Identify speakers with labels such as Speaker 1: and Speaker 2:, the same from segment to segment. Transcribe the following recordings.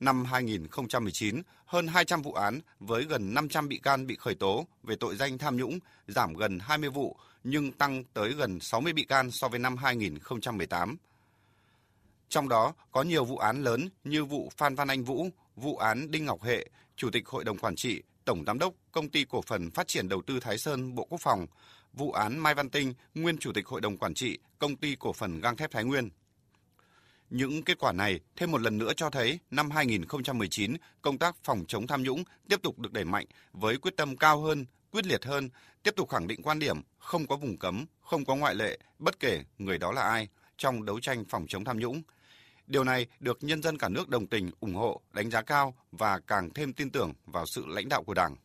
Speaker 1: Năm 2019, hơn 200 vụ án với gần 500 bị can bị khởi tố về tội danh tham nhũng, giảm gần 20 vụ nhưng tăng tới gần 60 bị can so với năm 2018. Trong đó có nhiều vụ án lớn như vụ Phan Văn Anh Vũ, vụ án Đinh Ngọc Hệ, Chủ tịch Hội đồng Quản trị, Tổng Giám đốc Công ty Cổ phần Phát triển Đầu tư Thái Sơn Bộ Quốc phòng, vụ án Mai Văn Tinh, nguyên Chủ tịch Hội đồng Quản trị, Công ty Cổ phần Gang thép Thái Nguyên. Những kết quả này thêm một lần nữa cho thấy năm 2019, công tác phòng chống tham nhũng tiếp tục được đẩy mạnh với quyết tâm cao hơn, quyết liệt hơn, tiếp tục khẳng định quan điểm không có vùng cấm, không có ngoại lệ, bất kể người đó là ai trong đấu tranh phòng chống tham nhũng. Điều này được nhân dân cả nước đồng tình, ủng hộ, đánh giá cao và càng thêm tin tưởng vào sự lãnh đạo của Đảng.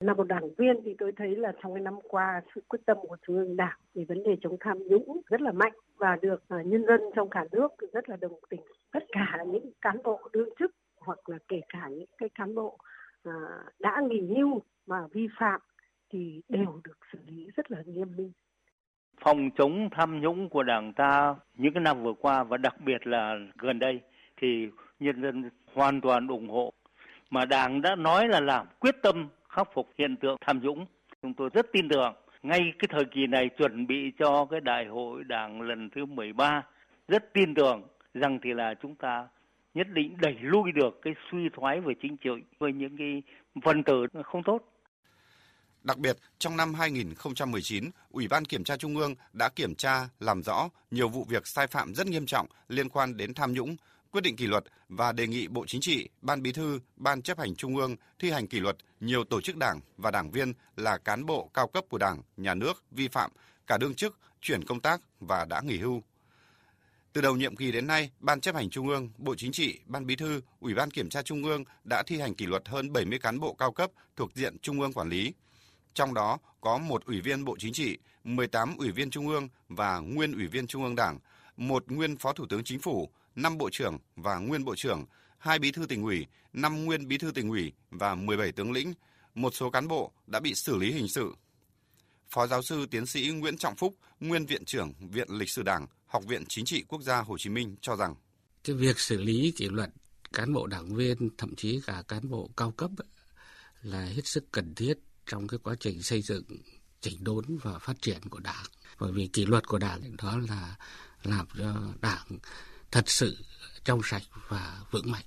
Speaker 2: Là một đảng viên thì tôi thấy là trong cái năm qua, sự quyết tâm của Trung ương Đảng về vấn đề chống tham nhũng rất là mạnh và được à, nhân dân trong cả nước rất là đồng tình. Tất cả những cán bộ đương chức hoặc là kể cả những cái cán bộ à, đã nghỉ hưu mà vi phạm thì đều được xử lý rất là nghiêm minh.
Speaker 3: Phòng chống tham nhũng của Đảng ta những cái năm vừa qua và đặc biệt là gần đây thì nhân dân hoàn toàn ủng hộ mà Đảng đã nói là làm quyết tâm khắc phục hiện tượng tham nhũng. Chúng tôi rất tin tưởng ngay cái thời kỳ này chuẩn bị cho cái đại hội Đảng lần thứ 13 rất tin tưởng rằng thì là chúng ta nhất định đẩy lui được cái suy thoái về chính trị với những cái phần tử không tốt.
Speaker 1: Đặc biệt, trong năm 2019, Ủy ban Kiểm tra Trung ương đã kiểm tra, làm rõ nhiều vụ việc sai phạm rất nghiêm trọng liên quan đến tham nhũng, quyết định kỷ luật và đề nghị Bộ Chính trị, Ban Bí thư, Ban chấp hành Trung ương thi hành kỷ luật nhiều tổ chức đảng và đảng viên là cán bộ cao cấp của Đảng, Nhà nước vi phạm, cả đương chức, chuyển công tác và đã nghỉ hưu. Từ đầu nhiệm kỳ đến nay, Ban chấp hành Trung ương, Bộ Chính trị, Ban Bí thư, Ủy ban Kiểm tra Trung ương đã thi hành kỷ luật hơn 70 cán bộ cao cấp thuộc diện Trung ương quản lý. Trong đó có một Ủy viên Bộ Chính trị, 18 Ủy viên Trung ương và nguyên Ủy viên Trung ương Đảng, một nguyên Phó Thủ tướng Chính phủ, 5 Bộ trưởng và nguyên Bộ trưởng, hai Bí thư tỉnh ủy, 5 nguyên Bí thư tỉnh ủy và 17 tướng lĩnh. Một số cán bộ đã bị xử lý hình sự. Phó giáo sư tiến sĩ Nguyễn Trọng Phúc, nguyên Viện trưởng Viện Lịch sử Đảng, Học viện Chính trị Quốc gia Hồ Chí Minh cho rằng
Speaker 4: cái việc xử lý kỷ luật cán bộ đảng viên, thậm chí cả cán bộ cao cấp là hết sức cần thiết trong cái quá trình xây dựng chỉnh đốn và phát triển của đảng bởi vì kỷ luật của đảng đó là làm cho đảng thật sự trong sạch và vững mạnh.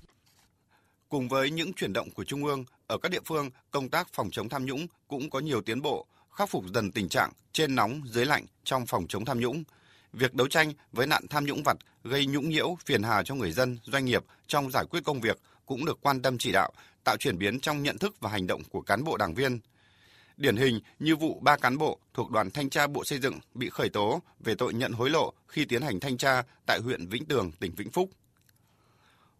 Speaker 1: Cùng với những chuyển động của Trung ương, ở các địa phương, công tác phòng chống tham nhũng cũng có nhiều tiến bộ, khắc phục dần tình trạng trên nóng dưới lạnh trong phòng chống tham nhũng. Việc đấu tranh với nạn tham nhũng vặt gây nhũng nhiễu, phiền hà cho người dân, doanh nghiệp trong giải quyết công việc cũng được quan tâm chỉ đạo, tạo chuyển biến trong nhận thức và hành động của cán bộ đảng viên. Điển hình như vụ ba cán bộ thuộc đoàn thanh tra Bộ Xây dựng bị khởi tố về tội nhận hối lộ khi tiến hành thanh tra tại huyện Vĩnh Tường, tỉnh Vĩnh Phúc.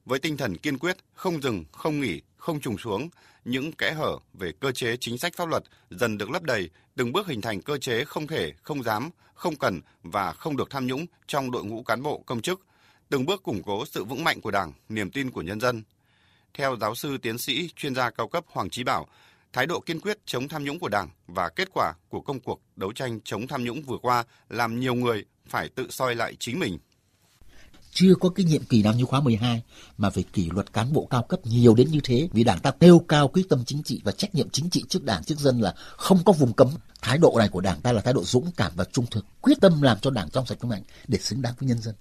Speaker 1: Với tinh thần kiên quyết, không dừng, không nghỉ, không trùng xuống, những kẽ hở về cơ chế chính sách pháp luật dần được lấp đầy, từng bước hình thành cơ chế không thể, không dám, không cần và không được tham nhũng trong đội ngũ cán bộ công chức, từng bước củng cố sự vững mạnh của Đảng, niềm tin của nhân dân. Theo giáo sư tiến sĩ chuyên gia cao cấp Hoàng Chí Bảo, thái độ kiên quyết chống tham nhũng của Đảng và kết quả của công cuộc đấu tranh chống tham nhũng vừa qua làm nhiều người phải tự soi lại chính mình.
Speaker 5: Chưa có cái nhiệm kỳ nào như khóa 12 mà phải kỷ luật cán bộ cao cấp nhiều đến như thế vì Đảng ta nêu cao quyết tâm chính trị và trách nhiệm chính trị trước Đảng trước dân là không có vùng cấm. Thái độ này của Đảng ta là thái độ dũng cảm và trung thực, quyết tâm làm cho Đảng trong sạch vững mạnh để xứng đáng với nhân dân.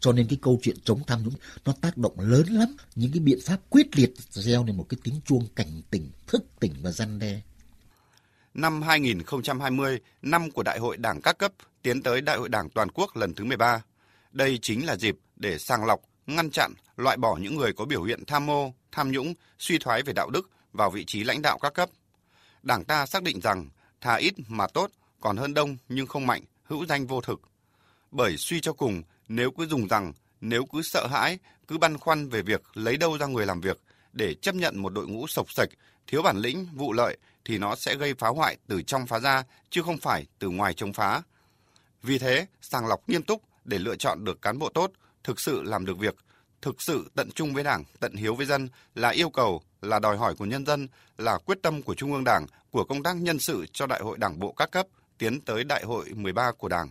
Speaker 5: Cho nên cái câu chuyện chống tham nhũng nó tác động lớn lắm. Những cái biện pháp quyết liệt gieo nên một cái tiếng chuông cảnh tỉnh, thức tỉnh và răn đe.
Speaker 1: Năm 2020, năm của Đại hội Đảng các cấp tiến tới Đại hội Đảng toàn quốc lần thứ 13. Đây chính là dịp để sàng lọc, ngăn chặn, loại bỏ những người có biểu hiện tham mô, tham nhũng, suy thoái về đạo đức vào vị trí lãnh đạo các cấp. Đảng ta xác định rằng thà ít mà tốt, còn hơn đông nhưng không mạnh, hữu danh vô thực. Bởi suy cho cùng, nếu cứ dùng rằng, nếu cứ sợ hãi, cứ băn khoăn về việc lấy đâu ra người làm việc để chấp nhận một đội ngũ sộc sạch, thiếu bản lĩnh, vụ lợi thì nó sẽ gây phá hoại từ trong phá ra chứ không phải từ ngoài chống phá. Vì thế, sàng lọc nghiêm túc để lựa chọn được cán bộ tốt, thực sự làm được việc, thực sự tận trung với Đảng, tận hiếu với dân là yêu cầu, là đòi hỏi của nhân dân, là quyết tâm của Trung ương Đảng, của công tác nhân sự cho Đại hội Đảng bộ các cấp tiến tới Đại hội 13 của Đảng.